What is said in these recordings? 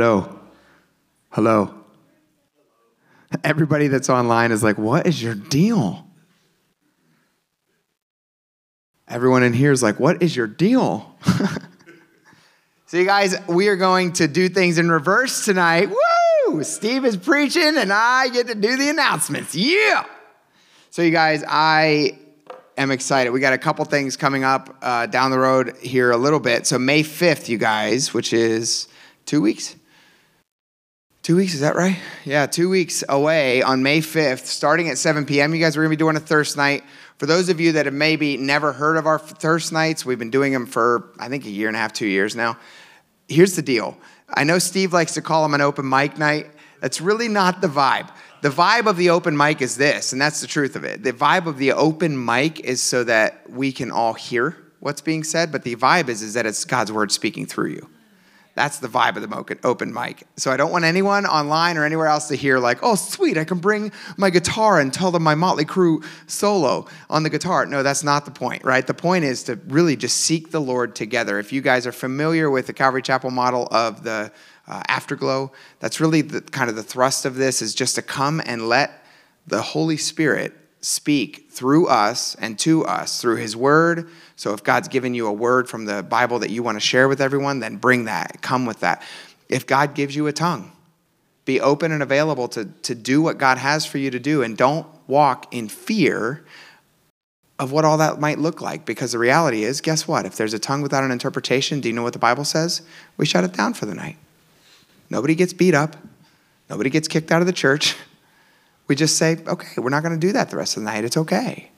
Hello. Hello. Everybody that's online is like, what is your deal? Everyone in here is like, what is your deal? so, you guys, we are going to do things in reverse tonight. Woo! Steve is preaching, and I get to do the announcements. Yeah! So, you guys, I am excited. We got a couple things coming up uh, down the road here a little bit. So, May 5th, you guys, which is two weeks. Two weeks, is that right? Yeah, two weeks away on May 5th, starting at 7 p.m. You guys, we're going to be doing a thirst night. For those of you that have maybe never heard of our thirst nights, we've been doing them for, I think, a year and a half, two years now. Here's the deal I know Steve likes to call them an open mic night. That's really not the vibe. The vibe of the open mic is this, and that's the truth of it. The vibe of the open mic is so that we can all hear what's being said, but the vibe is, is that it's God's word speaking through you. That's the vibe of the open mic. So I don't want anyone online or anywhere else to hear, like, oh, sweet, I can bring my guitar and tell them my Motley Crue solo on the guitar. No, that's not the point, right? The point is to really just seek the Lord together. If you guys are familiar with the Calvary Chapel model of the uh, afterglow, that's really the kind of the thrust of this is just to come and let the Holy Spirit speak through us and to us through His Word so if God's given you a word from the Bible that you want to share with everyone, then bring that, come with that. If God gives you a tongue, be open and available to, to do what God has for you to do and don't walk in fear of what all that might look like. Because the reality is, guess what? If there's a tongue without an interpretation, do you know what the Bible says? We shut it down for the night. Nobody gets beat up, nobody gets kicked out of the church. We just say, okay, we're not going to do that the rest of the night. It's okay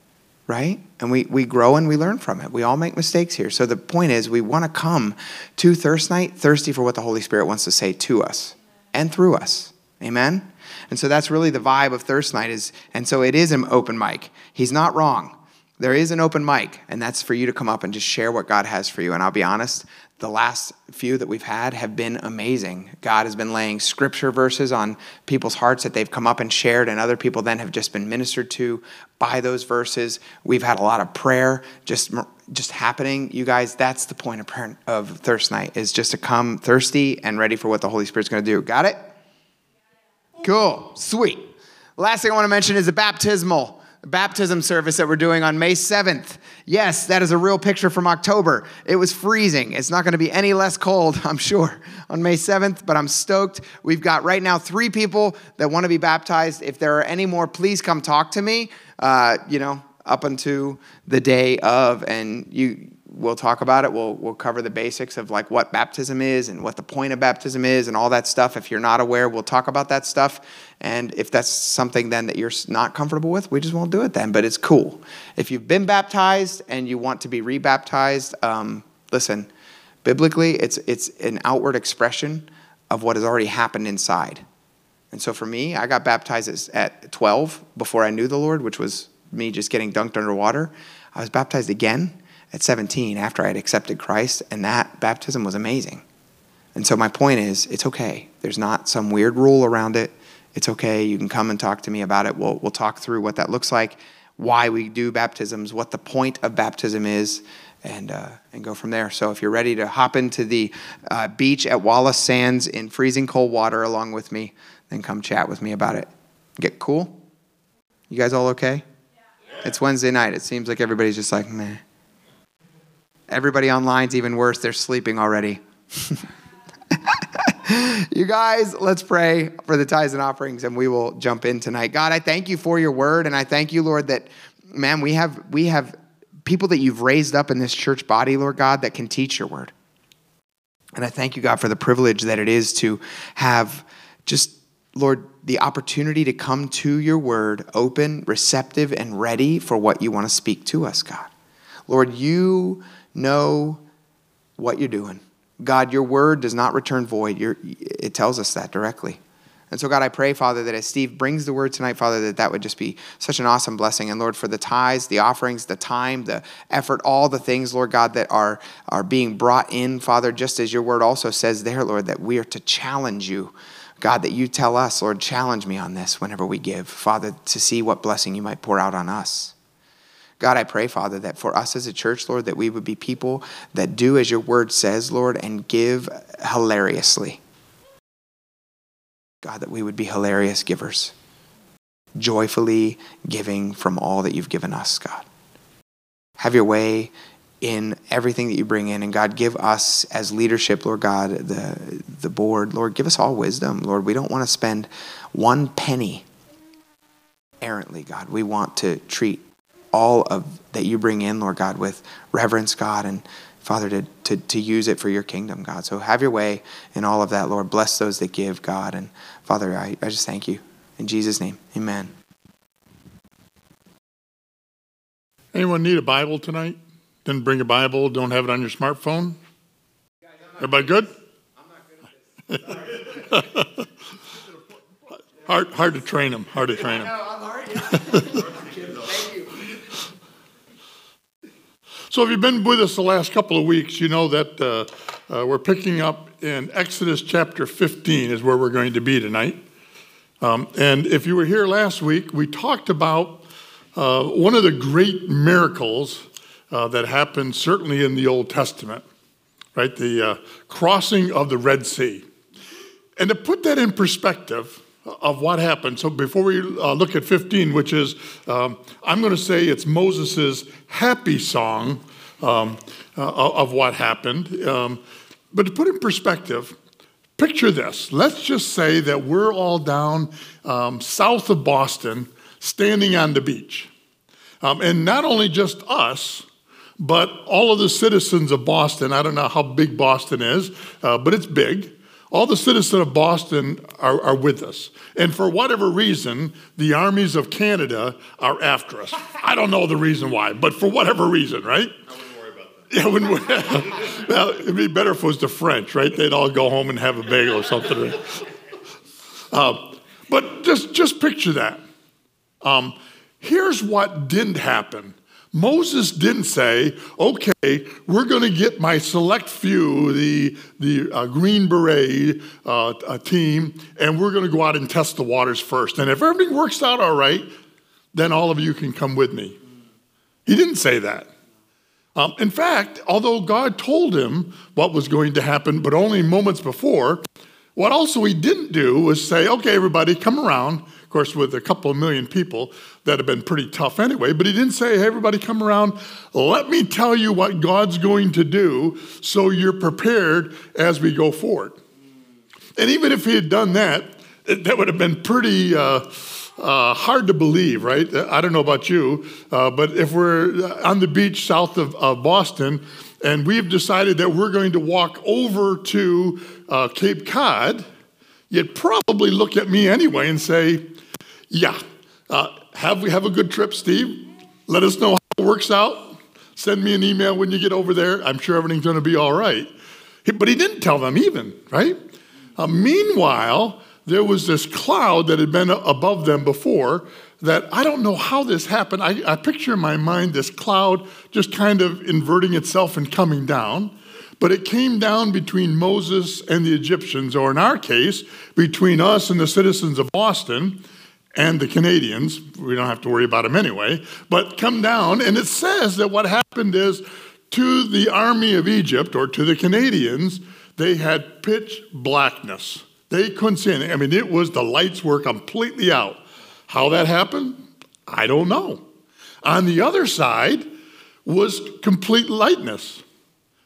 right? And we, we grow and we learn from it. We all make mistakes here. So the point is, we want to come to Thirst Night thirsty for what the Holy Spirit wants to say to us and through us. Amen? And so that's really the vibe of Thirst Night is, and so it is an open mic. He's not wrong. There is an open mic, and that's for you to come up and just share what God has for you. And I'll be honest, the last few that we've had have been amazing. God has been laying scripture verses on people's hearts that they've come up and shared, and other people then have just been ministered to by those verses. We've had a lot of prayer just just happening. You guys, that's the point of prayer of Thirst Night is just to come thirsty and ready for what the Holy Spirit's going to do. Got it? Cool, sweet. Last thing I want to mention is the baptismal baptism service that we're doing on May 7th. Yes, that is a real picture from October. It was freezing. It's not going to be any less cold, I'm sure, on May 7th, but I'm stoked. We've got right now three people that want to be baptized. If there are any more, please come talk to me. Uh, you know, up until the day of, and you we'll talk about it. We'll, we'll cover the basics of like what baptism is and what the point of baptism is and all that stuff. If you're not aware, we'll talk about that stuff. And if that's something then that you're not comfortable with, we just won't do it then. But it's cool. If you've been baptized and you want to be rebaptized, um, listen, biblically, it's, it's an outward expression of what has already happened inside. And so for me, I got baptized at 12 before I knew the Lord, which was me just getting dunked underwater. I was baptized again at 17 after I had accepted Christ, and that baptism was amazing. And so my point is, it's okay. There's not some weird rule around it. It's okay. You can come and talk to me about it. We'll, we'll talk through what that looks like, why we do baptisms, what the point of baptism is, and, uh, and go from there. So if you're ready to hop into the uh, beach at Wallis Sands in freezing cold water along with me, then come chat with me about it. Get cool? You guys all okay? Yeah. It's Wednesday night. It seems like everybody's just like, meh. Everybody online's even worse. They're sleeping already. you guys, let's pray for the tithes and offerings and we will jump in tonight. God, I thank you for your word and I thank you, Lord, that man, we have we have people that you've raised up in this church body, Lord God, that can teach your word. And I thank you, God, for the privilege that it is to have just, Lord, the opportunity to come to your word open, receptive, and ready for what you want to speak to us, God. Lord, you know what you're doing. God, your word does not return void. It tells us that directly. And so, God, I pray, Father, that as Steve brings the word tonight, Father, that that would just be such an awesome blessing. And Lord, for the tithes, the offerings, the time, the effort, all the things, Lord God, that are, are being brought in, Father, just as your word also says there, Lord, that we are to challenge you. God, that you tell us, Lord, challenge me on this whenever we give, Father, to see what blessing you might pour out on us. God, I pray, Father, that for us as a church, Lord, that we would be people that do as your word says, Lord, and give hilariously. God, that we would be hilarious givers, joyfully giving from all that you've given us, God. Have your way in everything that you bring in. And God, give us as leadership, Lord God, the, the board, Lord, give us all wisdom. Lord, we don't want to spend one penny errantly, God. We want to treat all of that you bring in, Lord God, with reverence, God, and Father, to, to, to use it for your kingdom, God. So have your way in all of that, Lord. Bless those that give, God. And Father, I, I just thank you. In Jesus' name, amen. Anyone need a Bible tonight? Didn't bring a Bible, don't have it on your smartphone? Everybody good? hard, hard to train them. Hard to train them. So, if you've been with us the last couple of weeks, you know that uh, uh, we're picking up in Exodus chapter 15, is where we're going to be tonight. Um, and if you were here last week, we talked about uh, one of the great miracles uh, that happened certainly in the Old Testament, right? The uh, crossing of the Red Sea. And to put that in perspective, of what happened. So before we uh, look at 15, which is, um, I'm going to say it's Moses' happy song um, uh, of what happened. Um, but to put in perspective, picture this. Let's just say that we're all down um, south of Boston, standing on the beach. Um, and not only just us, but all of the citizens of Boston. I don't know how big Boston is, uh, but it's big. All the citizens of Boston are, are, with us. And for whatever reason, the armies of Canada are after us. I don't know the reason why, but for whatever reason, right? I wouldn't worry about that. Yeah, we, well, it'd be better if it was the French, right? They'd all go home and have a bagel or something. Uh, but just, just picture that. Um, here's what didn't happen Moses didn't say, okay, we're going to get my select few, the, the uh, Green Beret uh, team, and we're going to go out and test the waters first. And if everything works out all right, then all of you can come with me. He didn't say that. Um, in fact, although God told him what was going to happen, but only moments before, what also he didn't do was say, okay, everybody, come around course, with a couple of million people, that have been pretty tough anyway. But he didn't say, hey, everybody come around, let me tell you what God's going to do so you're prepared as we go forward. And even if he had done that, that would have been pretty uh, uh, hard to believe, right? I don't know about you, uh, but if we're on the beach south of, of, Boston and we've decided that we're going to walk over to uh, Cape Cod, you'd probably look at me anyway and say, yeah. Uh, have we have a good trip, Steve? Let us know how it works out. Send me an email when you get over there. I'm sure everything's going to be all right. But he didn't tell them even, right? Uh, meanwhile, there was this cloud that had been above them before that I don't know how this happened. I, I picture in my mind this cloud just kind of inverting itself and coming down. But it came down between Moses and the Egyptians, or in our case, between us and the citizens of Boston and the Canadians. We don't have to worry about them anyway. But come down, and it says that what happened is to the army of Egypt or to the Canadians, they had pitch blackness. They couldn't see anything. I mean, it was the lights were completely out. How that happened, I don't know. On the other side was complete lightness,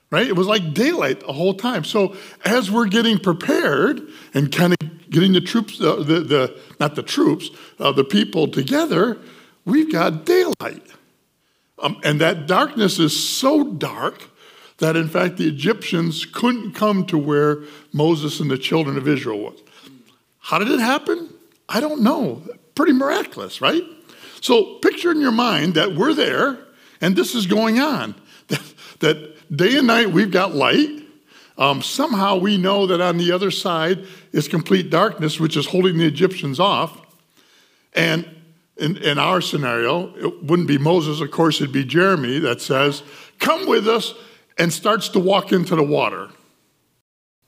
right? It was like daylight the whole time. So as we're getting prepared and kind of getting the troops, uh, the, the, not the troops, uh, the people together, we've got daylight. Um, and that darkness is so dark that, in fact, the Egyptians couldn't come to where Moses and the children of Israel was. How did it happen? I don't know. Pretty miraculous, right? So picture in your mind that we're there and this is going on. That, that day and night we've got light um, somehow we know that on the other side is complete darkness, which is holding the Egyptians off. And in, in our scenario, it wouldn't be Moses, of course, it'd be Jeremy that says, Come with us, and starts to walk into the water.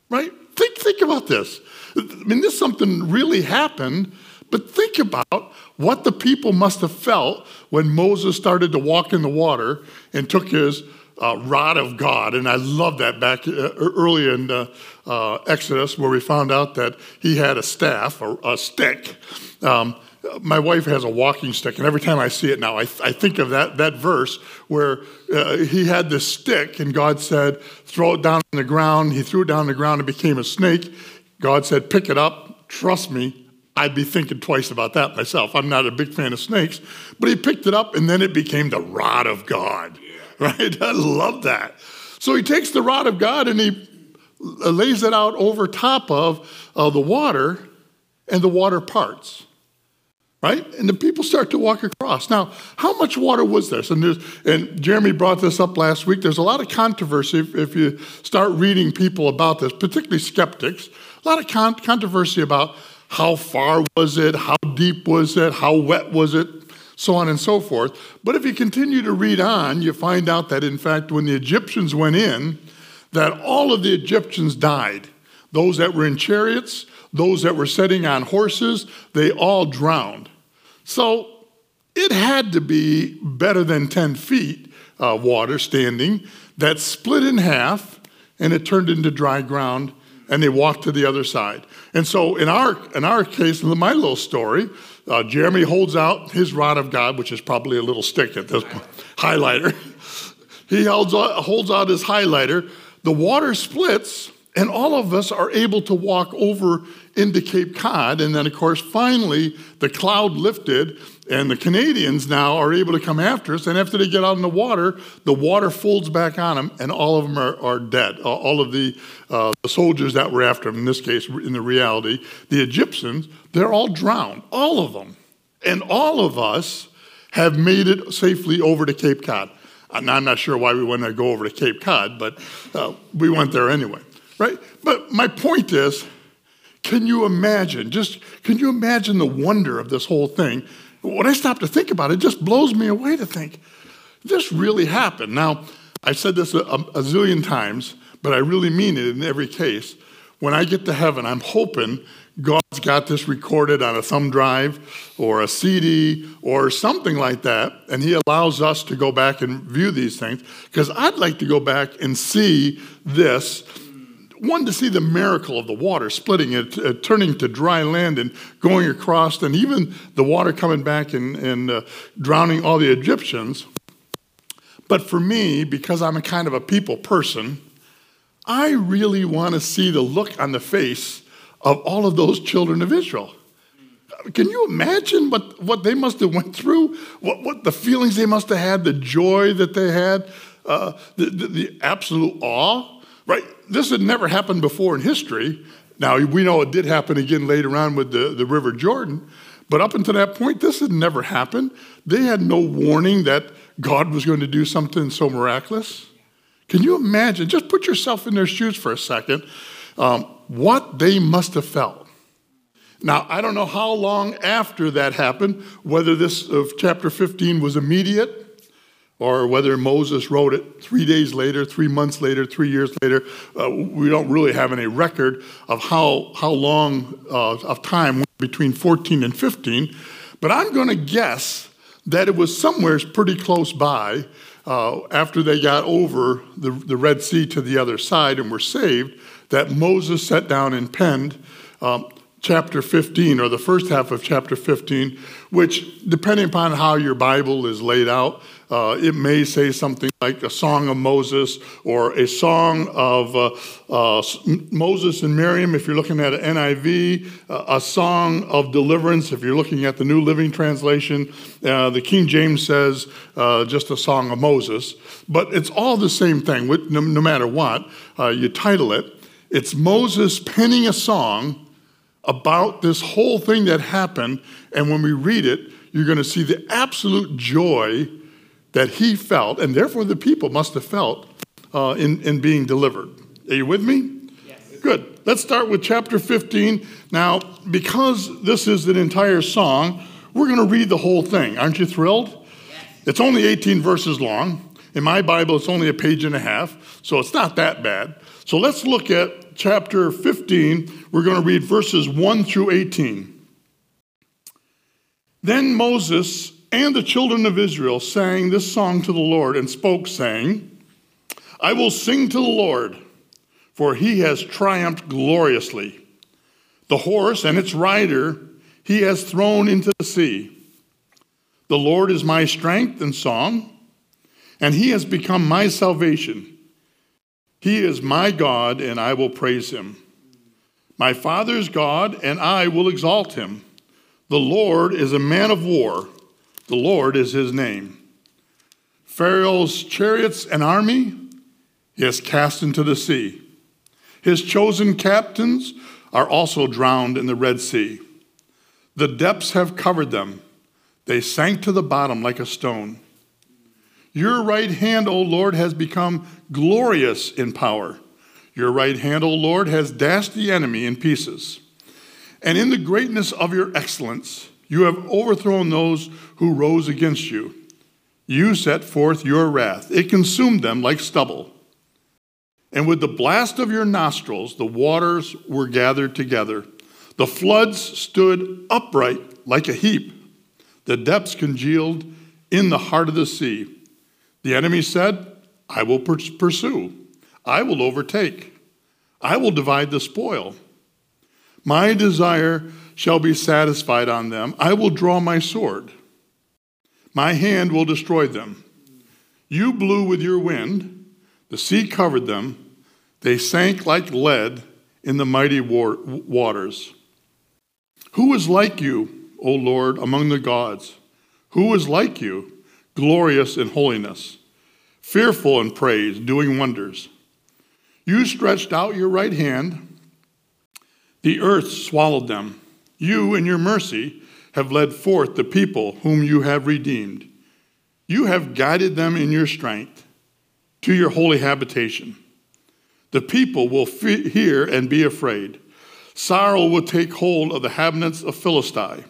Right? Think, think about this. I mean, this something really happened But think about what the people must have felt when Moses started to walk in the water and took his uh, rod of God. And I love that back uh, early in uh, uh, Exodus where we found out that he had a staff a stick. Um, my wife has a walking stick, and every time I see it now, I, I think of that, that verse where uh, he had this stick, and God said, Throw it down on the ground. He threw it down on the ground and became a snake. God said, Pick it up. Trust me. I'd be thinking twice about that myself. I'm not a big fan of snakes, but he picked it up, and then it became the rod of God. Right? I love that. So he takes the rod of God and he lays it out over top of uh, the water, and the water parts right? And the people start to walk across. Now, how much water was there? And, and Jeremy brought this up last week. There's a lot of controversy if, if you start reading people about this, particularly skeptics. A lot of con- controversy about how far was it, how deep was it, how wet was it, so on and so forth. But if you continue to read on, you find out that in fact, when the Egyptians went in, that all of the Egyptians died. Those that were in chariots, those that were sitting on horses, they all drowned. So it had to be better than 10 feet uh, water standing that split in half and it turned into dry ground and they walked to the other side. And so in our, in our case, in my little story, uh, Jeremy holds out his rod of God, which is probably a little stick at this point, highlighter. he holds out, holds out his highlighter. The water splits and all of us are able to walk over into Cape Cod. And then, of course, finally, the cloud lifted, and the Canadians now are able to come after us. And after they get out in the water, the water folds back on them, and all of them are, are dead. All of the, uh, the soldiers that were after them, in this case, in the reality, the Egyptians, they're all drowned, all of them. And all of us have made it safely over to Cape Cod. I'm not sure why we went to go over to Cape Cod, but uh, we went there anyway right? But my point is, can you imagine? Just can you imagine the wonder of this whole thing? When I stop to think about it, it just blows me away to think this really happened. Now, I've said this a, a zillion times, but I really mean it in every case. When I get to heaven, I'm hoping God's got this recorded on a thumb drive or a CD or something like that, and He allows us to go back and view these things because I'd like to go back and see this one to see the miracle of the water splitting it, uh, turning to dry land and going across, and even the water coming back and, and uh, drowning all the Egyptians. But for me, because I'm a kind of a people person, I really want to see the look on the face of all of those children of Israel. Can you imagine what, what they must have went through? What, what the feelings they must have had, the joy that they had, uh, the, the, the absolute awe right? This had never happened before in history. Now, we know it did happen again later on with the, the River Jordan, but up until that point, this had never happened. They had no warning that God was going to do something so miraculous. Can you imagine? Just put yourself in their shoes for a second. Um, what they must have felt. Now, I don't know how long after that happened, whether this of chapter 15 was immediate or whether Moses wrote it three days later, three months later, three years later. Uh, we don't really have any record of how, how long uh, of time between 14 and 15, but I'm going to guess that it was somewhere pretty close by uh, after they got over the, the Red Sea to the other side and were saved that Moses sat down and penned um, chapter 15 or the first half of chapter 15, which, depending upon how your Bible is laid out, uh, it may say something like a song of Moses or a song of uh, uh, Moses and Miriam, if you're looking at an NIV, uh, a song of deliverance, if you're looking at the New Living Translation. Uh, the King James says uh, just a song of Moses. But it's all the same thing, no, no matter what you title it. It's Moses penning a song about this whole thing that happened. And when we read it, you're going to see the absolute joy that he felt, and therefore the people must have felt uh, in, in being delivered. Are you with me? Yes. Good. Let's start with chapter 15. Now, because this is an entire song, we're going to read the whole thing. Aren't you thrilled? Yes. It's only 18 verses long. In my Bible, it's only a page and a half, so it's not that bad. So let's look at chapter 15. We're going to read verses 1 through 18. Then Moses and the children of Israel sang this song to the Lord and spoke, saying, I will sing to the Lord, for he has triumphed gloriously. The horse and its rider he has thrown into the sea. The Lord is my strength and song, and he has become my salvation. He is my God, and I will praise him. My father's God, and I will exalt him. The Lord is a man of war, the Lord is his name. Pharaoh's chariots and army he has cast into the sea. His chosen captains are also drowned in the Red Sea. The depths have covered them. They sank to the bottom like a stone. Your right hand, O Lord, has become glorious in power. Your right hand, O Lord, has dashed the enemy in pieces. And in the greatness of your excellence, you have overthrown those who rose against you. You set forth your wrath, it consumed them like stubble. And with the blast of your nostrils, the waters were gathered together. The floods stood upright like a heap. The depths congealed in the heart of the sea. The enemy said, I will pursue, I will overtake, I will divide the spoil. My desire shall be satisfied on them. I will draw my sword. My hand will destroy them. You blew with your wind, the sea covered them. They sank like lead in the mighty war- waters. Who is like you, O Lord, among the gods? Who is like you, glorious in holiness, fearful in praise, doing wonders? You stretched out your right hand the earth swallowed them. You, in your mercy, have led forth the people whom you have redeemed. You have guided them in your strength to your holy habitation. The people will hear and be afraid. Sorrow will take hold of the inhabitants of Philistia.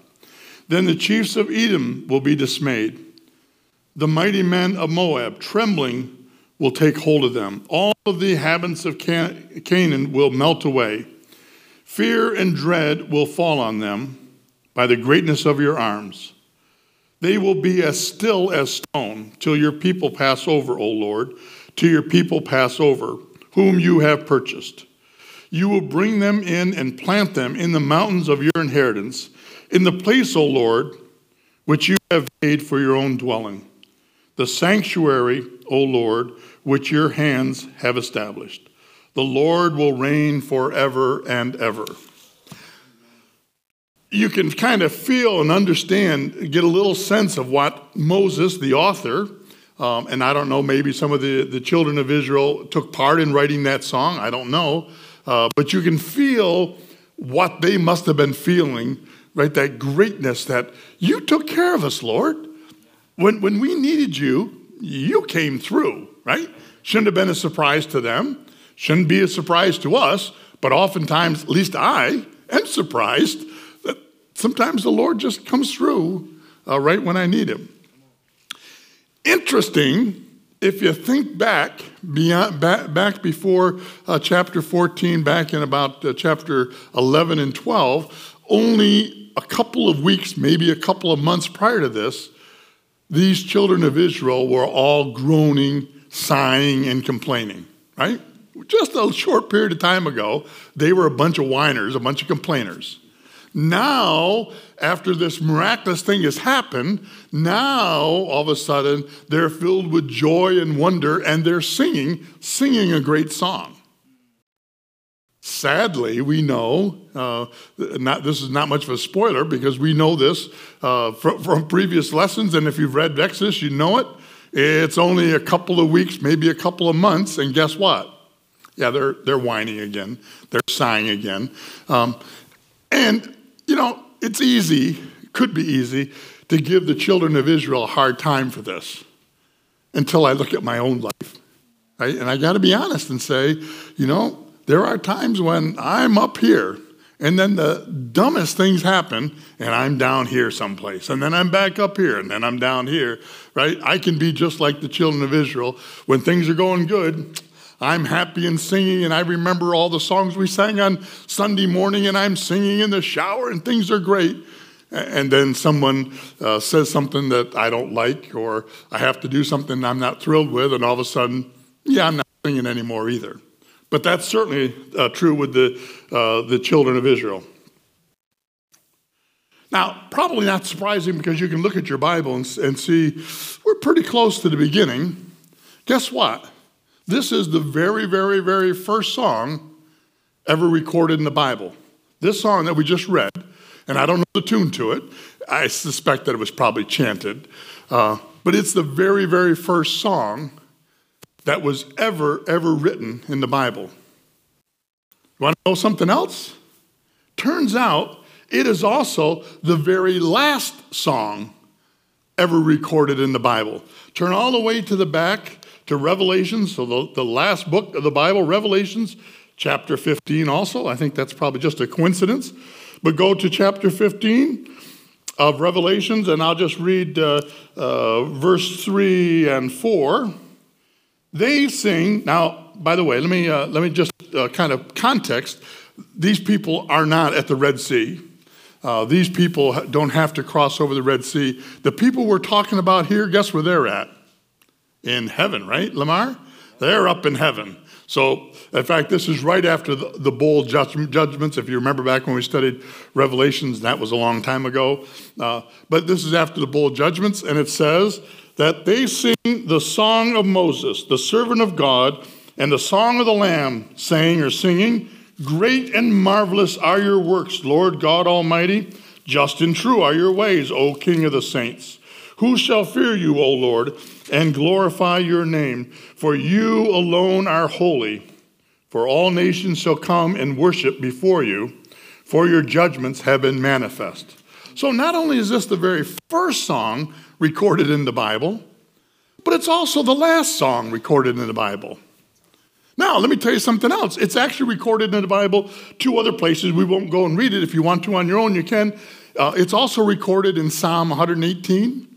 Then the chiefs of Edom will be dismayed. The mighty men of Moab, trembling, will take hold of them. All of the inhabitants of Canaan will melt away. Fear and dread will fall on them by the greatness of your arms. They will be as still as stone till your people pass over, O Lord, till your people pass over, whom you have purchased. You will bring them in and plant them in the mountains of your inheritance, in the place, O Lord, which you have made for your own dwelling, the sanctuary, O Lord, which your hands have established. The Lord will reign forever and ever. You can kind of feel and understand, get a little sense of what Moses, the author, um, and I don't know, maybe some of the, the children of Israel took part in writing that song. I don't know. Uh, but you can feel what they must have been feeling, right? That greatness that you took care of us, Lord. When, when we needed you, you came through, right? Shouldn't have been a surprise to them. Shouldn't be a surprise to us, but oftentimes, at least I am surprised that sometimes the Lord just comes through uh, right when I need Him. Interesting, if you think back beyond, back, back before uh, chapter 14, back in about uh, chapter 11 and 12, only a couple of weeks, maybe a couple of months prior to this, these children of Israel were all groaning, sighing, and complaining, right? just a short period of time ago, they were a bunch of whiners, a bunch of complainers. Now, after this miraculous thing has happened, now all of a sudden they're filled with joy and wonder and they're singing, singing a great song. Sadly, we know, uh, not, this is not much of a spoiler because we know this uh, from, from previous lessons, and if you've read Exodus, you know it. It's only a couple of weeks, maybe a couple of months, and guess what? Yeah, they're, they're whining again. They're sighing again. Um, and, you know, it's easy, could be easy, to give the children of Israel a hard time for this until I look at my own life. Right? And I got to be honest and say, you know, there are times when I'm up here and then the dumbest things happen and I'm down here someplace. And then I'm back up here and then I'm down here, right? I can be just like the children of Israel. When things are going good, I'm happy and singing, and I remember all the songs we sang on Sunday morning, and I'm singing in the shower, and things are great. and then someone uh, says something that I don't like, or I have to do something I'm not thrilled with, and all of a sudden, yeah, I'm not singing anymore either. But that's certainly uh, true with the, uh, the children of Israel. Now, probably not surprising because you can look at your Bible and, and see we're pretty close to the beginning. Guess what? This is the very, very, very first song ever recorded in the Bible. This song that we just read, and I don't know the tune to it, I suspect that it was probably chanted, uh, but it's the very, very first song that was ever, ever written in the Bible. You want to know something else? Turns out it is also the very last song ever recorded in the Bible. Turn all the way to the back to Revelations, so the, the last book of the Bible, Revelations chapter 15 also. I think that's probably just a coincidence. But go to chapter 15 of Revelations, and I'll just read uh, uh, verse 3 and 4. They sing, now, by the way, let me, uh, let me just uh, kind of context. These people are not at the Red Sea. Uh, these people don't have to cross over the Red Sea. The people we're talking about here, guess where they're at? In heaven, right, Lamar? They're up in heaven. So, in fact, this is right after the, the bowl judgments. If you remember back when we studied Revelations, that was a long time ago. Uh, but this is after the bowl judgments, and it says that they sing the song of Moses, the servant of God, and the song of the Lamb, saying or singing, Great and marvelous are your works, Lord God Almighty. Just and true are your ways, O King of the saints. Who shall fear you, O Lord, and glorify your name? For you alone are holy. For all nations shall come and worship before you, for your judgments have been manifest. So, not only is this the very first song recorded in the Bible, but it's also the last song recorded in the Bible. Now, let me tell you something else. It's actually recorded in the Bible two other places. We won't go and read it. If you want to on your own, you can. Uh, it's also recorded in Psalm 118.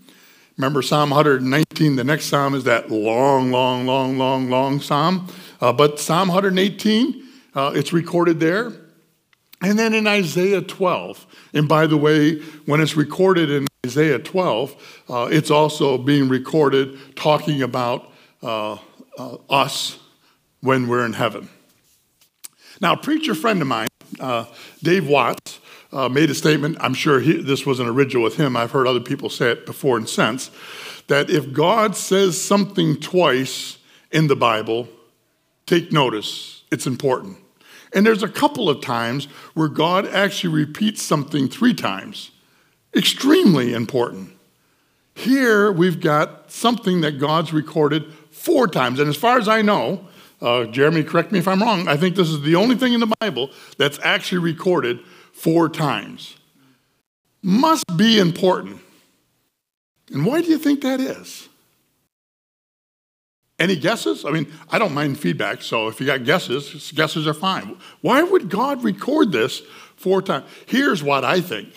Remember Psalm 119, the next psalm is that long, long, long, long, long psalm. Uh, but Psalm 118, uh, it's recorded there. And then in Isaiah 12. And by the way, when it's recorded in Isaiah 12, uh, it's also being recorded talking about uh, uh, us when we're in heaven. Now, a preacher friend of mine, uh, Dave Watts, uh, made a statement. I'm sure he, this wasn't original with him. I've heard other people say it before and since that if God says something twice in the Bible, take notice. It's important. And there's a couple of times where God actually repeats something three times. Extremely important. Here we've got something that God's recorded four times. And as far as I know, uh, Jeremy, correct me if I'm wrong, I think this is the only thing in the Bible that's actually recorded four times. Must be important. And why do you think that is? Any guesses? I mean, I don't mind feedback, so if you got guesses, guesses are fine. Why would God record this four times? Here's what I think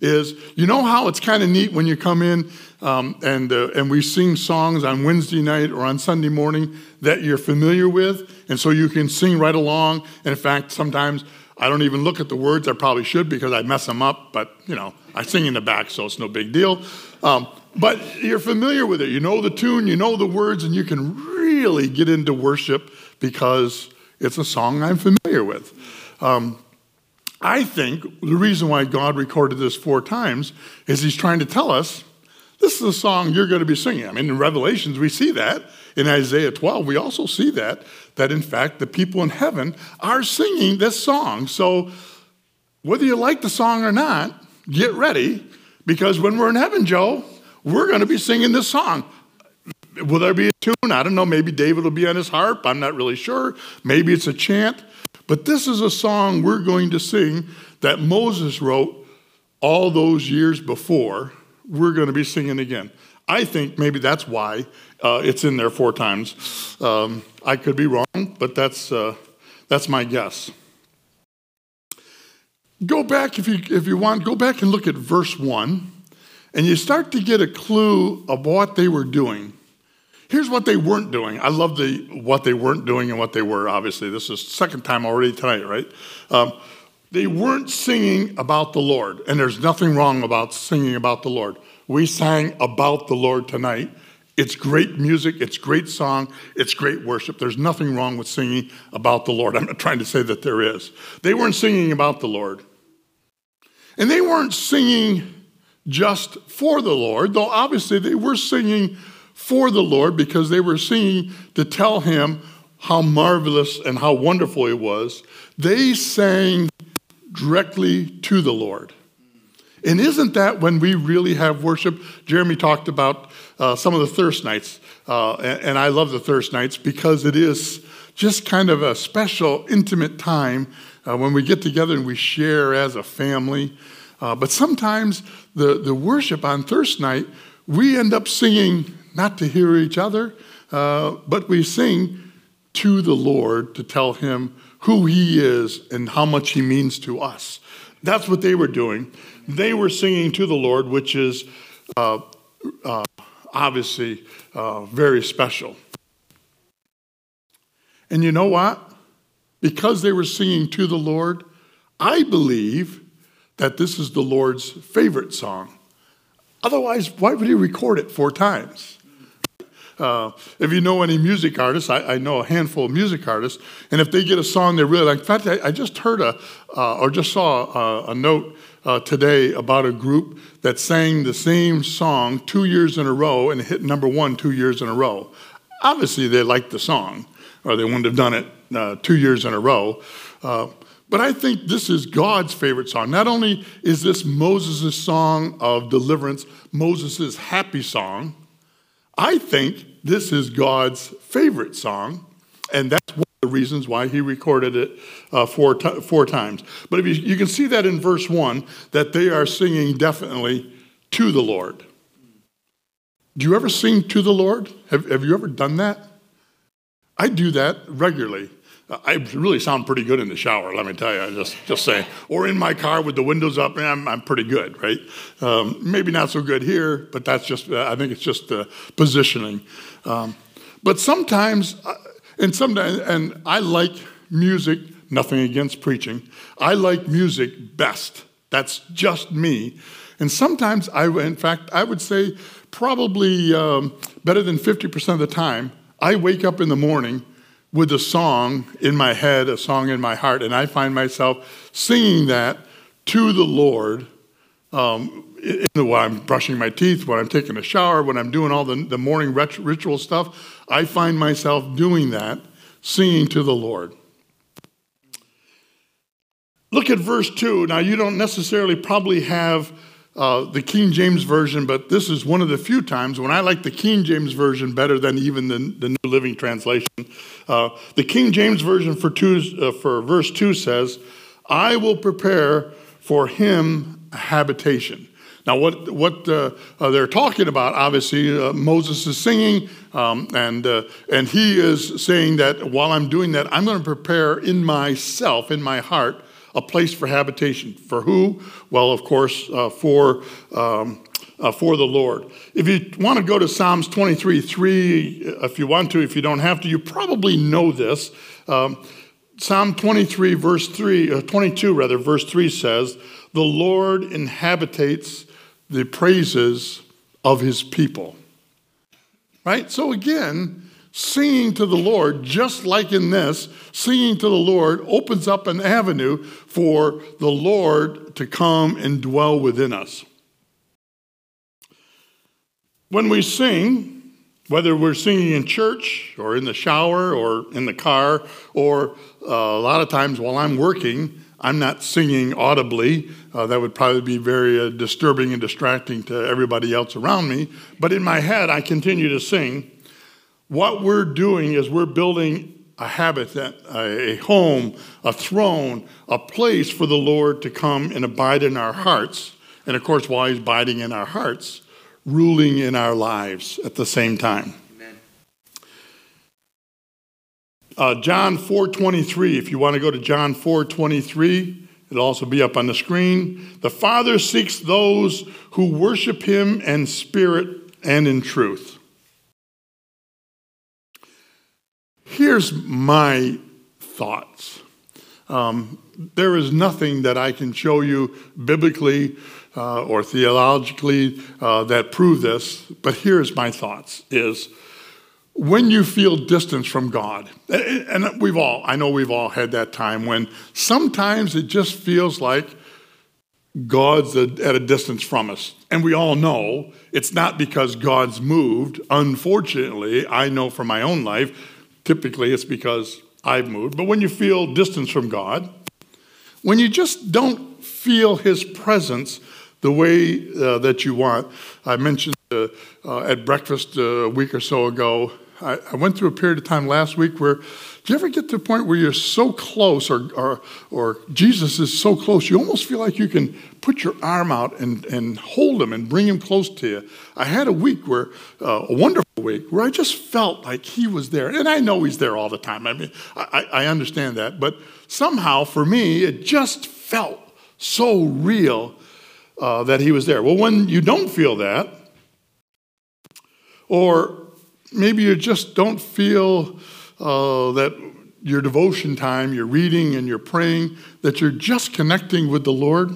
is you know how it's kind of neat when you come in um, and, uh, and we sing songs on Wednesday night or on Sunday morning that you're familiar with, and so you can sing right along. And in fact, sometimes I don't even look at the words. I probably should because I mess them up, but you know, I sing in the back, so it's no big deal. Um, but you're familiar with it. You know the tune, you know the words, and you can really get into worship because it's a song I'm familiar with. Um, I think the reason why God recorded this four times is He's trying to tell us this is a song you're going to be singing. I mean, in Revelations, we see that. In Isaiah 12, we also see that, that in fact, the people in heaven are singing this song. So, whether you like the song or not, get ready because when we're in heaven, Joe, we're going to be singing this song. Will there be a tune? I don't know. Maybe David will be on his harp. I'm not really sure. Maybe it's a chant. But this is a song we're going to sing that Moses wrote all those years before. We're going to be singing again. I think maybe that's why uh, it's in there four times. Um, I could be wrong, but that's, uh, that's my guess. Go back, if you, if you want, go back and look at verse 1 and you start to get a clue of what they were doing. Here's what they weren't doing. I love the what they weren't doing and what they were. Obviously, this is second time already tonight, right? Um, They weren't singing about the Lord, and there's nothing wrong about singing about the Lord. We sang about the Lord tonight. It's great music, it's great song, it's great worship. There's nothing wrong with singing about the Lord. I'm not trying to say that there is. They weren't singing about the Lord. And they weren't singing just for the Lord, though obviously they were singing for the Lord because they were singing to tell him how marvelous and how wonderful it was. They sang directly to the Lord. And isn't that when we really have worship? Jeremy talked about uh, some of the thirst nights, uh, and, and, I love the thirst nights because it is just kind of a special, intimate time uh, when we get together and we share as a family. Uh, but sometimes the, the worship on thirst night, we end up singing not to hear each other, uh, but we sing to the Lord to tell him who he is and how much he means to us. That's what they were doing. They were singing to the Lord, which is uh, uh, obviously uh, very special. And you know what? Because they were singing to the Lord, I believe that this is the Lord's favorite song. Otherwise, why would he record it four times? Uh, if you know any music artists, I, I, know a handful of music artists, and if they get a song they really like, in fact, I, I just heard a, uh, or just saw a, a note uh, today about a group that sang the same song two years in a row and hit number one two years in a row. Obviously, they liked the song, or they wouldn't have done it uh, two years in a row. But I think this is God's favorite song. Not only is this Moses' song of deliverance, Moses' happy song, I think this is God's favorite song, and that's one of the reasons why he recorded it uh, four, t- four times. But if you, you can see that in verse 1 that they are singing definitely to the Lord. Do you ever sing to the Lord? Have, have you ever done that? I do that regularly. I really sound pretty good in the shower, let me tell you. I just just saying. Or in my car with the windows up, I'm, I'm pretty good, right? Um, maybe not so good here, but that's just, uh, I think it's just the positioning. Um, but sometimes, uh, and sometimes, and I like music, nothing against preaching. I like music best. That's just me. And sometimes I, in fact, I would say probably um, better than 50% of the time, I wake up in the morning with a song in my head, a song in my heart, and I find myself singing that to the Lord um, while I'm brushing my teeth, when I'm taking a shower, when I'm doing all the, the morning ritual stuff. I find myself doing that, singing to the Lord. Look at verse 2. Now, you don't necessarily probably have uh, the King James Version, but this is one of the few times when I like the King James Version better than even the, the New Living Translation. Uh, the King James Version for, two, uh, for verse 2 says, I will prepare for him a habitation. Now, what, what uh, uh, they're talking about, obviously, Moses is singing, um, and, and he is saying that while I'm doing that, I'm going to prepare in myself, in my heart, a place for habitation. For who? Well, of course, uh, for, um, uh, for the Lord. If you want to go to Psalms 23 3, if you want to, if you don't have to, you probably know this. Um, Psalm 23, verse 3, uh, 22, rather, verse 3 says, The Lord inhabitates the praises of his people. Right? So again, Singing to the Lord, just like in this, singing to the Lord opens up an avenue for the Lord to come and dwell within us. When we sing, whether we're singing in church or in the shower or in the car, or uh, a lot of times while I'm working, I'm not singing audibly. Uh, that would probably be very uh, disturbing and distracting to everybody else around me. But in my head, I continue to sing. What we're doing is we're building a habitat, a home, a throne, a place for the Lord to come and abide in our hearts. And of course, while He's abiding in our hearts, ruling in our lives at the same time. Uh, John 4:23. If you want to go to John 4:23, it'll also be up on the screen. The Father seeks those who worship Him in spirit and in truth. Here's my thoughts. Um, there is nothing that I can show you biblically uh, or theologically uh, that prove this, but here's my thoughts is when you feel distance from God, and we've all, I know we've all had that time when sometimes it just feels like God's at a distance from us. And we all know it's not because God's moved. Unfortunately, I know from my own life, typically it's because I've moved. But when you feel distance from God, when you just don't feel His presence the way uh, that you want, I mentioned uh, uh, at breakfast a week or so ago, I, I went through a period of time last week where do you ever get to a point where you're so close, or, or, or Jesus is so close, you almost feel like you can put your arm out and, and hold him and bring him close to you? I had a week where, uh, a wonderful week, where I just felt like he was there. And I know he's there all the time. I mean, I, I understand that. But somehow, for me, it just felt so real uh, that he was there. Well, when you don't feel that, or maybe you just don't feel uh, that your devotion time, your reading and your praying, that you're just connecting with the Lord,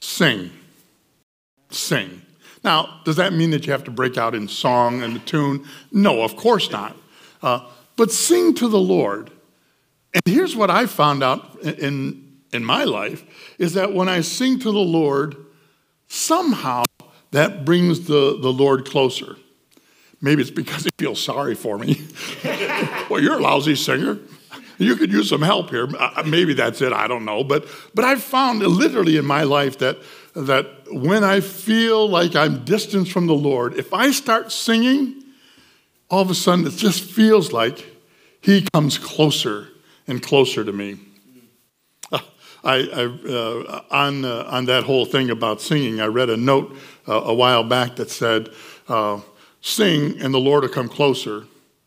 sing. Sing. Now, does that mean that you have to break out in song and a tune? No, of course not. Uh, but sing to the Lord. And here's what I found out in, in my life is that when I sing to the Lord, somehow that brings the, the Lord closer. Maybe it's because he feels sorry for me. well, you're a lousy singer. You could use some help here. Uh, uh, maybe that's it. I don't know. But, but I've found literally in my life that, that when I feel like I'm distanced from the Lord, if I start singing, all of a sudden it just feels like he comes closer and closer to me. Uh, I, I uh, on, uh, on that whole thing about singing, I read a note uh, a while back that said, sing and the Lord will come closer.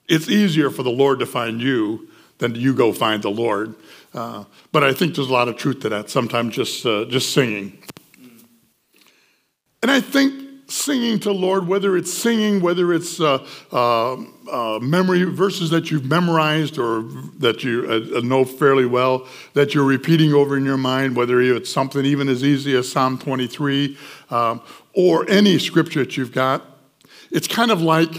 It's easier for the Lord to find you than you go find the Lord. Uh, but I think there's a lot of truth to that, sometimes just, uh, just singing. And I think singing to Lord, whether it's singing, whether it's uh, uh, uh memory verses that you've memorized or that you uh, know fairly well, that you're repeating over in your mind, whether it's something even as easy as Psalm 23 um, or any scripture that you've got, it's kind of like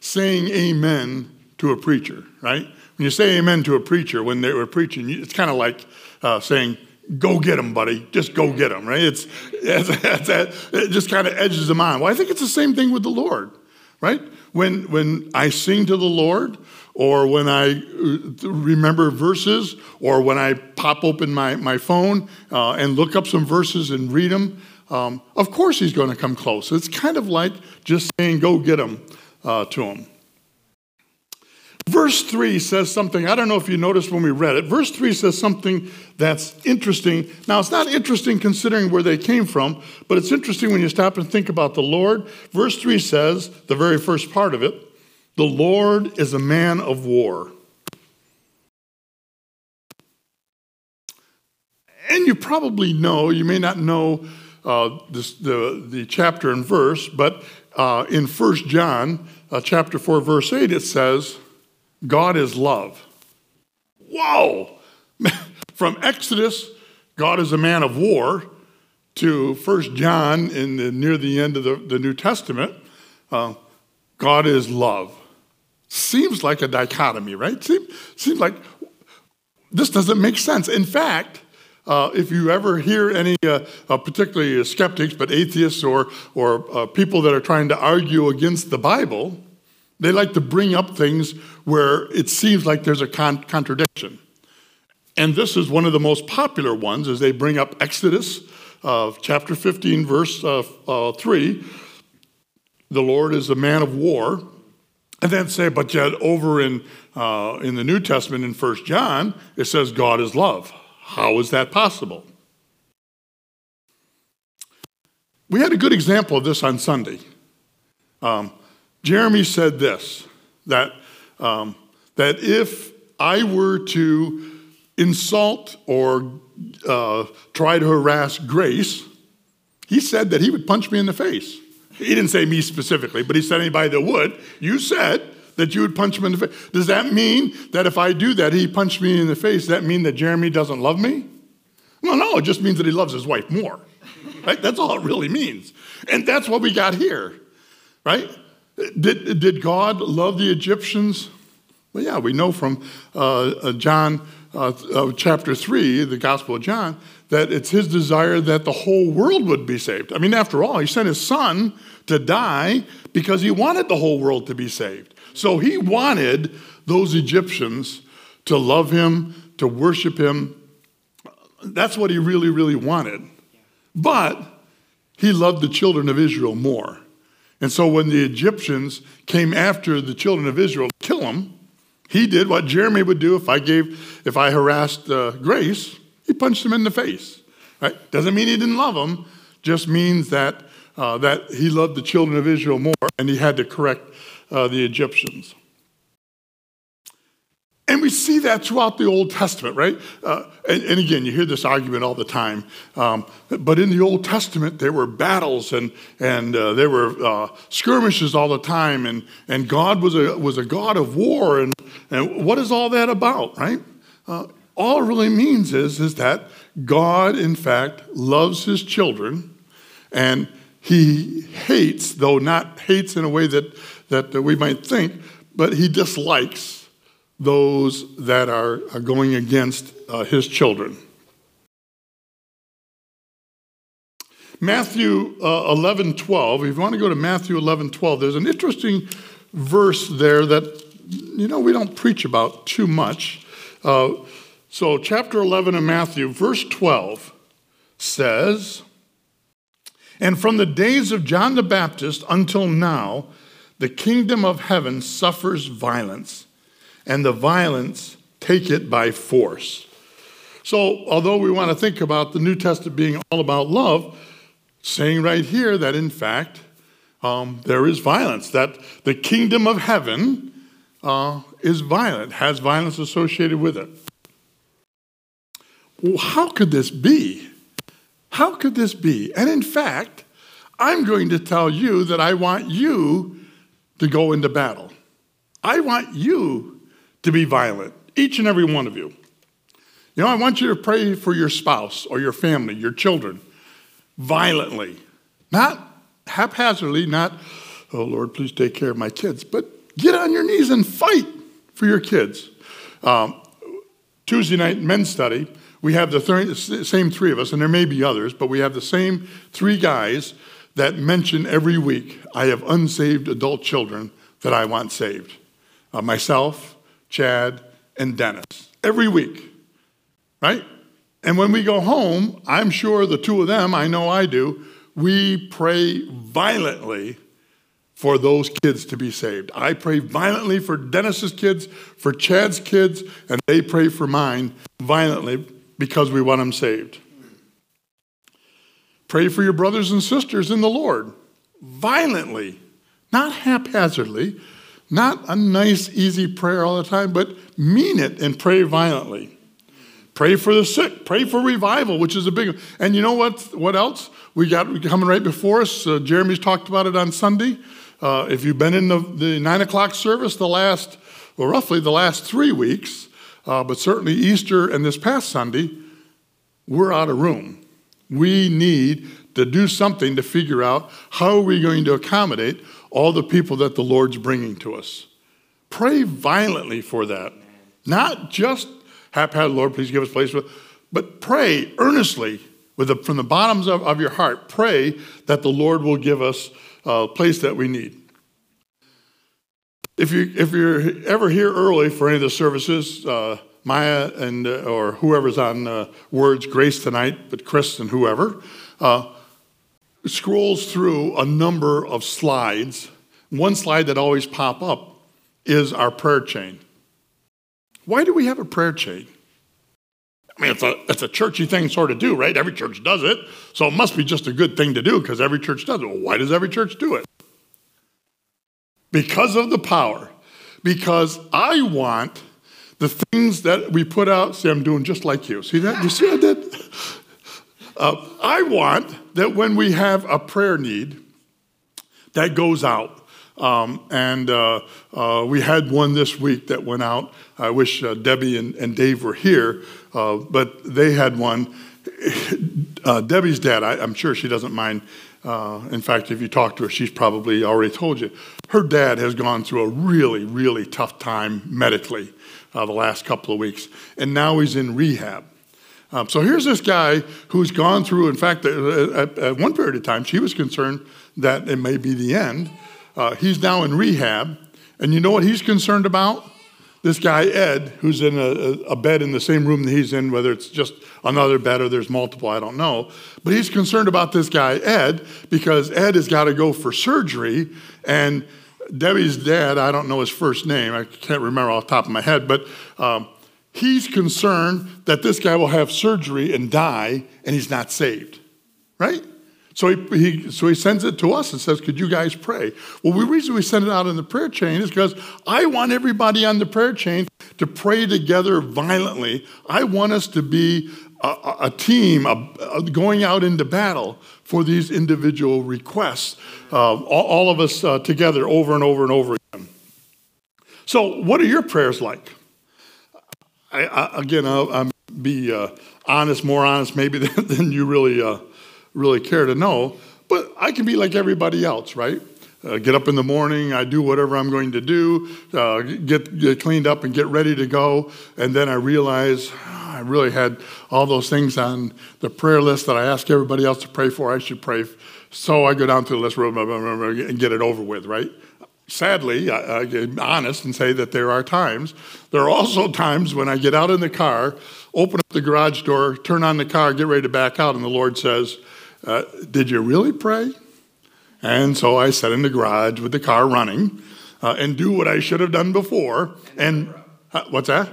saying amen to a preacher, right? When you say amen to a preacher when they were preaching, it's kind of like uh, saying, go get them, buddy. Just go get them, right? It's, it's, it's, it just kind of edges them on. Well, I think it's the same thing with the Lord, right? When, when I sing to the Lord, or when I uh, remember verses, or when I pop open my, my phone uh, and look up some verses and read them, um, of course he's going to come close. It's kind of like just saying, go get him uh, to him. Verse 3 says something, I don't know if you noticed when we read it. Verse 3 says something that's interesting. Now, it's not interesting considering where they came from, but it's interesting when you stop and think about the Lord. Verse 3 says, the very first part of it, the Lord is a man of war. And you probably know, you may not know uh, this, the, the chapter and verse, but uh, in 1 John uh, chapter 4, verse 8, it says, God is love. Whoa! From Exodus, God is a man of war, to 1 John, in the, near the end of the, the New Testament, uh, God is love. Seems like a dichotomy, right? Seems, seems like this doesn't make sense. In fact, uh, if you ever hear any, uh, uh, particularly skeptics, but atheists or, or uh, people that are trying to argue against the Bible, they like to bring up things where it seems like there's a con- contradiction. And this is one of the most popular ones, as they bring up Exodus uh, chapter 15, verse uh, 3. The Lord is a man of war. And then say, but yet over in, in the New Testament in First John, it says God is love. How is that possible? We had a good example of this on Sunday. Um, Jeremy said this that, um, that if I were to insult or uh, try to harass Grace, he said that he would punch me in the face. He didn't say me specifically, but he said anybody that would. You said that you would punch him in the face. Does that mean that if I do that, he punched me in the face, does that mean that Jeremy doesn't love me? No, no, it just means that he loves his wife more. Right? That's all it really means. And that's what we got here. Right? Did, did God love the Egyptians? Well, yeah, we know from uh, uh John uh, uh, chapter 3, the Gospel of John, that it's his desire that the whole world would be saved. I mean, after all, he sent his son to die because he wanted the whole world to be saved. So he wanted those Egyptians to love him, to worship him. That's what he really, really wanted. But he loved the children of Israel more. And so when the Egyptians came after the children of Israel to kill them, he did what Jeremy would do if I gave, if I harassed uh, Grace. He punched him in the face. Right? Doesn't mean he didn't love him. Just means that uh, that he loved the children of Israel more, and he had to correct uh, the Egyptians. And we see that throughout the Old Testament, right? Uh, and, and, again, you hear this argument all the time. Um, but in the Old Testament, there were battles and, and uh, there were uh, skirmishes all the time. And, and God was a, was a God of war. And, and what is all that about, right? Uh, all it really means is, is that God, in fact, loves his children. And he hates, though not hates in a way that, that we might think, but he dislikes those that are, going against uh, his children. Matthew uh, 11, 12, if you want to go to Matthew 11, 12, there's an interesting verse there that, you know, we don't preach about too much. Uh, so, chapter 11 of Matthew, verse 12 says, And from the days of John the Baptist until now, the kingdom of heaven suffers violence and the violence take it by force. So, although we want to think about the New Testament being all about love, saying right here that in fact um, there is violence, that the kingdom of heaven uh, is violent, has violence associated with it. Well, how could this be? How could this be? And in fact, I'm going to tell you that I want you to go into battle. I want you to be violent, each and every one of you. You know, I want you to pray for your spouse or your family, your children, violently, not haphazardly, not, oh Lord, please take care of my kids, but get on your knees and fight for your kids. Um, Tuesday night men's study, we have the th- same three of us, and there may be others, but we have the same three guys that mention every week I have unsaved adult children that I want saved. Uh, myself, Chad, and Dennis every week, right? And when we go home, I'm sure the two of them, I know I do, we pray violently for those kids to be saved. I pray violently for Dennis's kids, for Chad's kids, and they pray for mine violently because we want them saved. Pray for your brothers and sisters in the Lord violently, not haphazardly, not a nice, easy prayer all the time, but mean it and pray violently. Pray for the sick. Pray for revival, which is a big. one. And you know what? What else we got coming right before us? Uh, Jeremy's talked about it on Sunday. Uh, if you've been in the, the, nine o'clock service the last, well, roughly the last three weeks, uh, but certainly Easter and this past Sunday, we're out of room. We need to do something to figure out how are we going to accommodate all the people that the Lord's bringing to us. Pray violently for that. Not just haphazard, Lord, please give us place, but pray earnestly the, from the bottoms of, of your heart. Pray that the Lord will give us a place that we need. If, you, if you're ever here early for any of the services, uh, Maya and uh, or whoever's on uh, Words Grace tonight, but Chris and whoever, uh, scrolls through a number of slides. One slide that always pop up is our prayer chain. Why do we have a prayer chain? I mean, it's a, it's a churchy thing sort of do, right? Every church does it. So it must be just a good thing to do because every church does it. Well, why does every church do it? Because of the power. Because I want the things that we put out. See, I'm doing just like you. See that? You see what I did? Uh, I want that when we have a prayer need that goes out, Um, and uh, uh, we had one this week that went out. I wish uh, Debbie and, and, Dave were here, uh, but they had one. Uh, Debbie's dad, I, am sure she doesn't mind. Uh, in fact, if you talk to her, she's probably already told you. Her dad has gone through a really, really tough time medically the last couple of weeks, and now he's in rehab. Um, so here's this guy who's gone through, in fact, at, at, one period of time, she was concerned that it may be the end. Uh, he's now in rehab, and you know what he's concerned about? This guy, Ed, who's in a, a bed in the same room that he's in, whether it's just another bed or there's multiple, I don't know. But he's concerned about this guy, Ed, because Ed has got to go for surgery, and Debbie's dad, I don't know his first name, I can't remember off the top of my head, but um, he's concerned that this guy will have surgery and die and he's not saved, right? So he, he, so he sends it to us and says, Could you guys pray? Well, the reason we send it out in the prayer chain is because I want everybody on the prayer chain to pray together violently. I want us to be a, a team a, a going out into battle for these individual requests, uh, all, all, of us uh, together over and over and over again. So, what are your prayers like? I, I, again, I'll, I'll be uh, honest, more honest maybe than, than you really, uh, really care to know. But I can be like everybody else, right? Uh, get up in the morning, I do whatever I'm going to do, uh, get, get, cleaned up and get ready to go, and then I realize oh, I really had all those things on the prayer list that I ask everybody else to pray for. I should pray. So I go down to the list and get it over with, right? sadly, I, I get honest and say that there are times. There are also times when I get out in the car, open up the garage door, turn on the car, get ready to back out, and the Lord says, uh, Did you really pray? And so I sat in the garage with the car running uh, and do what I should have done before. And uh, what's that?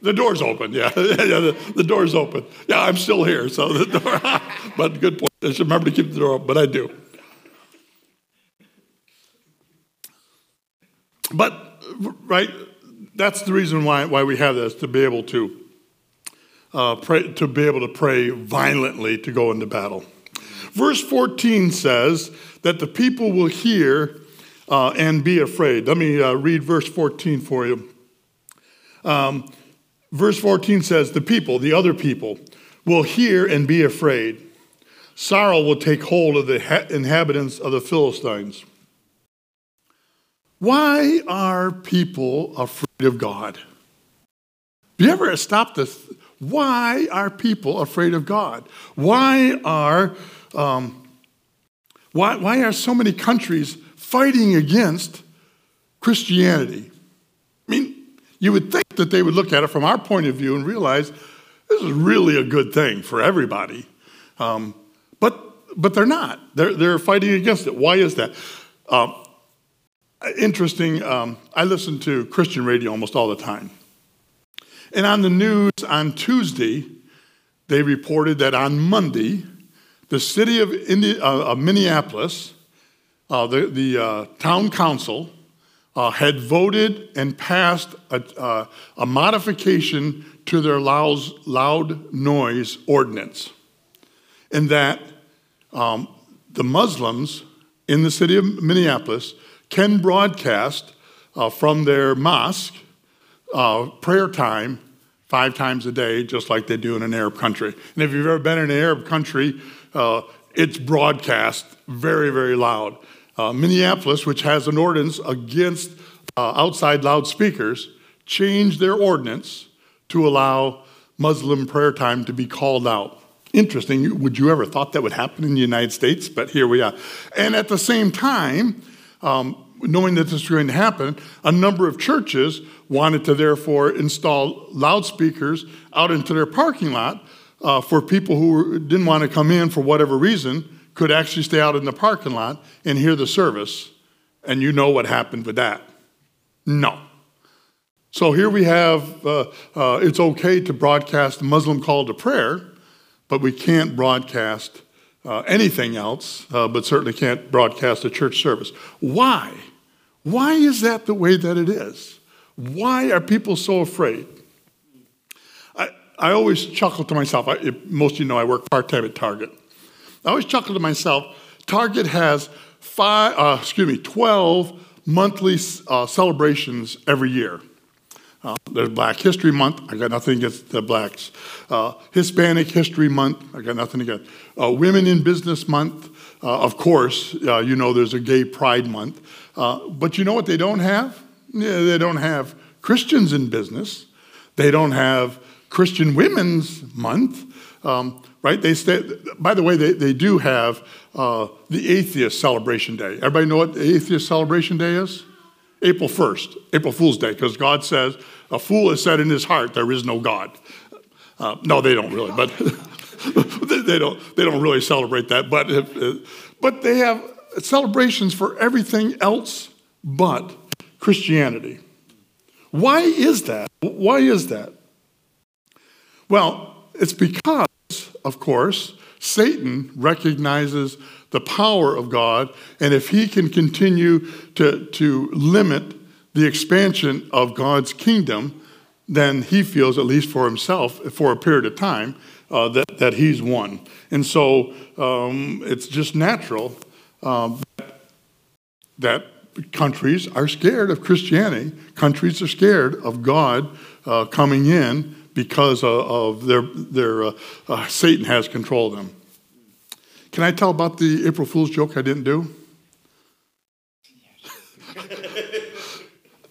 The door's open, yeah. yeah the, the, door's open. Yeah, I'm still here, so the door. but good point. I should remember to keep the door open, but I do. But, right, that's the reason why, why we have this, to be able to, uh, pray, to be able to pray violently to go into battle. Verse 14 says that the people will hear uh, and be afraid. Let me uh, read verse 14 for you. Um, verse 14 says, The people, the other people, will hear and be afraid. Sorrow will take hold of the inhabitants of the Philistines. Why are people afraid of God? Have you ever stopped to why are people afraid of God? Why are um, why, why are so many countries fighting against Christianity? I mean, you would think that they would look at it from our point of view and realize this is really a good thing for everybody. Um, but, but they're not. They're, they're fighting against it. Why is that? Um, interesting. Um, I listen to Christian radio almost all the time. And on the news on Tuesday, they reported that on Monday, the city of, Indi- uh, of Minneapolis, uh, the, the uh, town council, uh, had voted and passed a, uh, a modification to their loud, loud noise ordinance. And that um, the Muslims in the city of Minneapolis can broadcast uh, from their mosque prayer time five times a day, just like they do in an Arab country. And if you've ever been in an Arab country, uh, it's broadcast very, very loud. Uh, Minneapolis, which has an ordinance against uh, outside loudspeakers, changed their ordinance to allow Muslim prayer time to be called out. Interesting. Would you ever thought that would happen in the United States? But here we are. And at the same time, um, knowing that this was going to happen, a number of churches wanted to therefore install loudspeakers out into their parking lot uh, for people who didn't want to come in for whatever reason, could actually stay out in the parking lot and hear the service. And you know what happened with that. No. So here we have uh, uh, it's okay to broadcast the Muslim call to prayer, but we can't broadcast uh, anything else, uh, but certainly can't broadcast a church service. Why? Why is that the way that it is? Why are people so afraid? I, always chuckle to myself. I, most of you know I work part time at Target. I always chuckle to myself. Target has five, uh, excuse me, 12 monthly uh, celebrations every year. Uh, there's Black History Month. I got nothing against the blacks. Uh, Hispanic History Month. I got nothing against. Uh, Women in Business Month. Uh, of course, you know there's a Gay Pride Month. But you know what they don't have? Yeah, they don't have Christians in business. They don't have Christian Women's Month. Um, right? They stay, by the way, they, they do have the Atheist Celebration Day. Everybody know what the Atheist Celebration Day is? April 1st, April Fool's Day, because God says, a fool has said in his heart, there is no God. Uh, no, they don't really, but they, don't, they don't really celebrate that. But, if, uh, but they have celebrations for everything else but Christianity. Why is that? Why is that? Well, it's because, of course, Satan recognizes the power of God, and if he can continue to, to limit the expansion of God's kingdom, then he feels, at least for himself, for a period of time, uh, that, that he's won. And so um, it's just natural um, that countries are scared of Christianity. Countries are scared of God uh, coming in because of, their, their uh, uh Satan has control of them. Can I tell about the April Fool's joke I didn't do?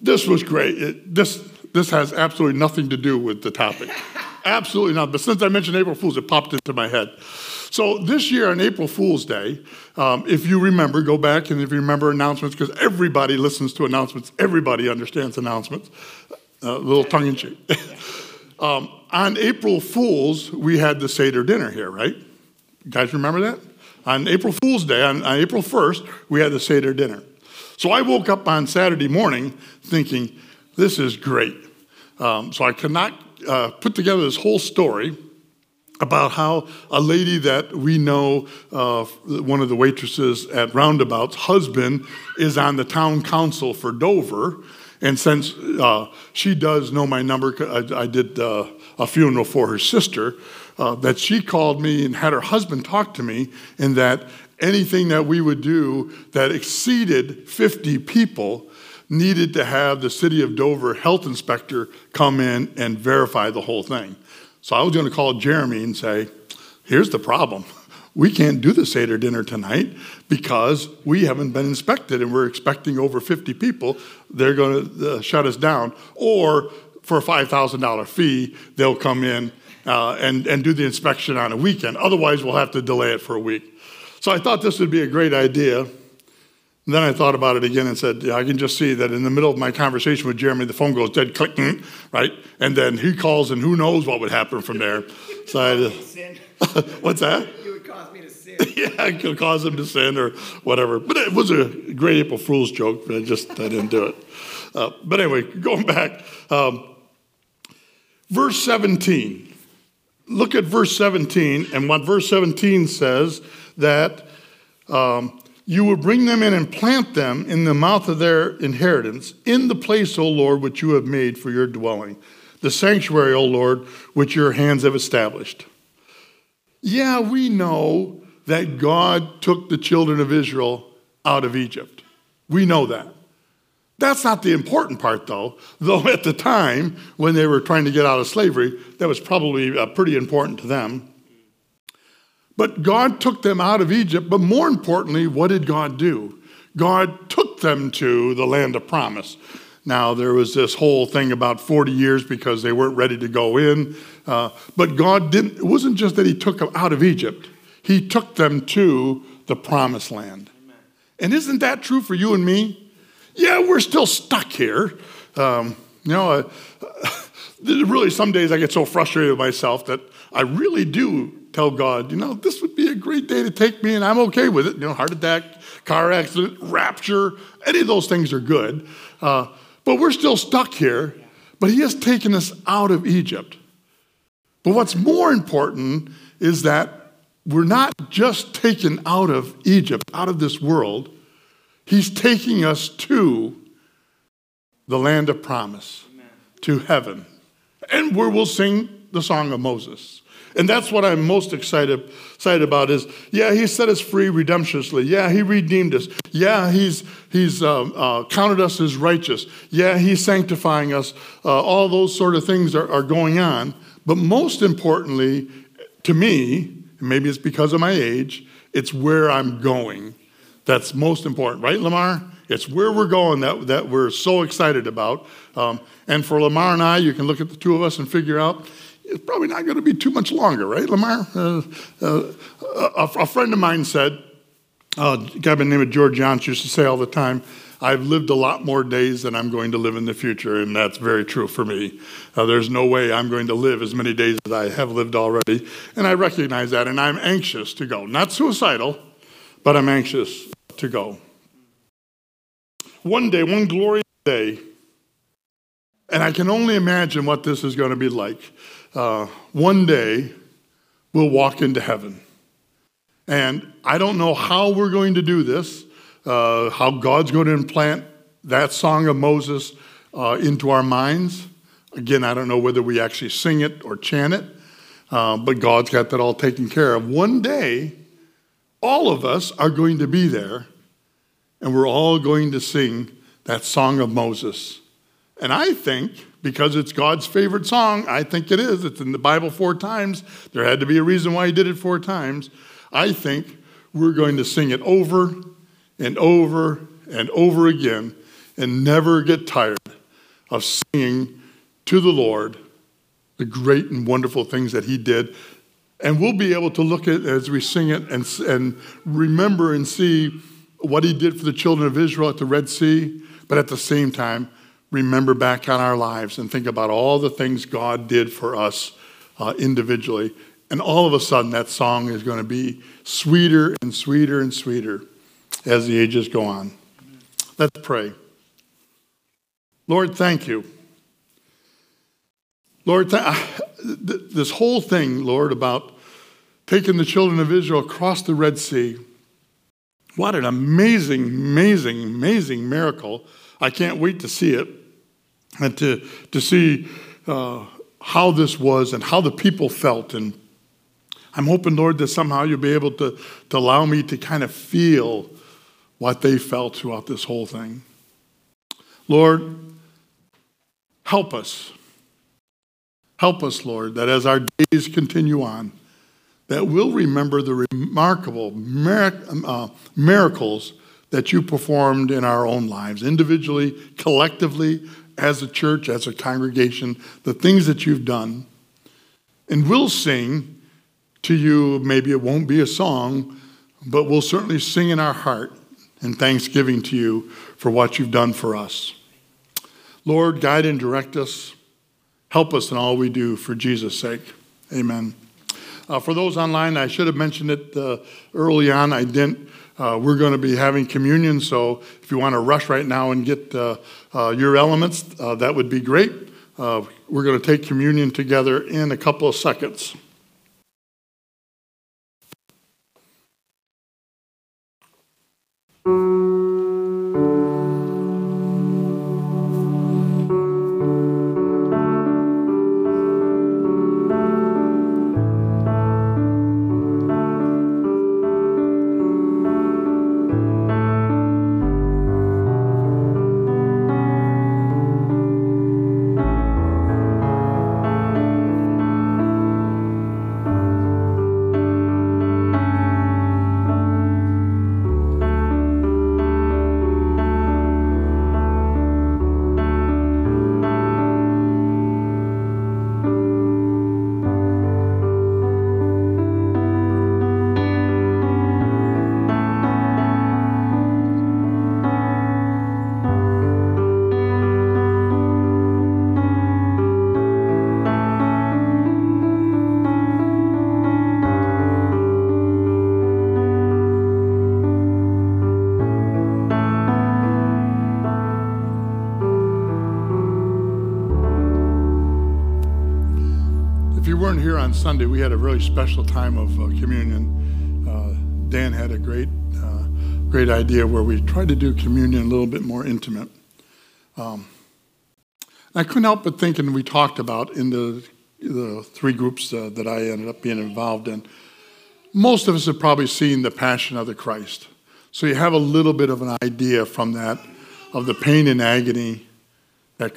this was great. It, this, this has absolutely nothing to do with the topic. Absolutely not. But since I mentioned April Fool's, it popped into my head. So this year on April Fool's Day, um, if you remember, go back and if you remember announcements, because everybody listens to announcements, everybody understands announcements. Uh, a little tongue in cheek. um, on April Fool's, we had the Seder dinner here, right? You guys remember that? On April Fool's Day, on, on April 1st, we had the Seder dinner. So I woke up on Saturday morning thinking, this is great. Um, so I could not uh, put together this whole story about how a lady that we know, uh, one of the waitresses at Roundabout's husband, is on the town council for Dover. And since uh, she does know my number, I, I did uh, a funeral for her sister, uh, that she called me and had her husband talk to me, and that anything that we would do that exceeded 50 people needed to have the city of Dover health inspector come in and verify the whole thing. So I was going to call Jeremy and say, here's the problem. We can't do the Seder dinner tonight because we haven't been inspected and we're expecting over 50 people. They're going to uh, shut us down. Or for a $5,000 fee, they'll come in uh, and, and do the inspection on a weekend. Otherwise, we'll have to delay it for a week. So I thought this would be a great idea. And then I thought about it again and said, yeah, I can just see that in the middle of my conversation with Jeremy, the phone goes dead clicking, right? And then he calls, and who knows what would happen from there. So I just, what's that? You would cause me to sin. yeah, I could cause him to sin or whatever. But it was a great April Fool's joke, but I just I didn't do it. Uh, but anyway, going back, um, verse 17 look at verse 17, and what verse 17 says that um, you will bring them in and plant them in the mouth of their inheritance, in the place, O Lord, which you have made for your dwelling, the sanctuary, O Lord, which your hands have established. Yeah, we know that God took the children of Israel out of Egypt. We know that. That's not the important part, though, though at the time when they were trying to get out of slavery, that was probably uh, pretty important to them. But God took them out of Egypt, but more importantly, what did God do? God took them to the land of promise. Now, there was this whole thing about 40 years because they weren't ready to go in. Uh, but God didn't, it wasn't just that He took them out of Egypt, He took them to the promised land. Amen. And isn't that true for you and me? yeah, we're still stuck here. Um, you know, uh, really, some days I get so frustrated with myself that I really do tell God, you know, this would be a great day to take me, and I'm okay with it. You know, heart attack, car accident, rapture, any of those things are good. Uh, but we're still stuck here. But He has taken us out of Egypt. But what's more important is that we're not just taken out of Egypt, out of this world He's taking us to the land of promise, Amen. to heaven, and where we'll sing the song of Moses. And that's what I'm most excited, excited about is, yeah, he set us free redemptionously. Yeah, he redeemed us. Yeah, he's, he's um, uh, counted us as righteous. Yeah, he's sanctifying us. Uh, all those sort of things are, are going on. But most importantly, to me, maybe it's because of my age, it's where I'm going. That's most important, right, Lamar? It's where we're going that, that we're so excited about. Um, and for Lamar and I, you can look at the two of us and figure out it's probably not going to be too much longer, right, Lamar? Uh, uh, a, a, friend of mine said, uh, a guy by the name of George Johns used to say all the time, I've lived a lot more days than I'm going to live in the future, and that's very true for me. Uh, there's no way I'm going to live as many days as I have lived already, and I recognize that, and I'm anxious to go. Not suicidal, but I'm anxious to go. One day, one glorious day, and I can only imagine what this is going to be like uh, one day we'll walk into heaven. And I don't know how we're going to do this, uh, how God's going to implant that song of Moses uh, into our minds. Again, I don't know whether we actually sing it or chant it, uh, but God's got that all taken care of. One day, all of us are going to be there, and we're all going to sing that song of Moses. And I think because it's God's favorite song. I think it is. It's in the Bible four times. There had to be a reason why he did it four times. I think we're going to sing it over and over and over again and never get tired of singing to the Lord the great and wonderful things that he did. And we'll be able to look at as we sing it and, and remember and see what he did for the children of Israel at the Red Sea, but at the same time, remember back on our lives and think about all the things God did for us uh, individually. And all of a sudden, that song is going to be sweeter and sweeter and sweeter as the ages go on. Let's pray. Lord, thank you. Lord, th- this whole thing, Lord, about taking the children of Israel across the Red Sea, what an amazing, amazing, amazing miracle. I can't wait to see it and to, to see uh, how this was and how the people felt. And I'm hoping, Lord, that somehow you'll be able to, to allow me to kind of feel what they felt throughout this whole thing. Lord, help us. Help us, Lord, that as our days continue on, that we'll remember the remarkable uh, miracles that you performed in our own lives, individually, collectively, as a church, as a congregation, the things that you've done. And we'll sing to you, maybe it won't be a song, but we'll certainly sing in our heart in thanksgiving to you for what you've done for us. Lord, guide and direct us. Help us in all we do for Jesus' sake. Amen. Uh, for those online, I should have mentioned it uh, early on. I didn't. Uh, we're going to be having communion, so if you want to rush right now and get uh, uh, your elements, uh, that would be great. Uh, we're going to take communion together in a couple of seconds. Special time of uh, communion. Uh, Dan had a great, uh, great idea where we tried to do communion a little bit more intimate. Um, I couldn't help but think, and we talked about in the the three groups uh, that I ended up being involved in, most of us have probably seen the Passion of the Christ. So you have a little bit of an idea from that of the pain and agony that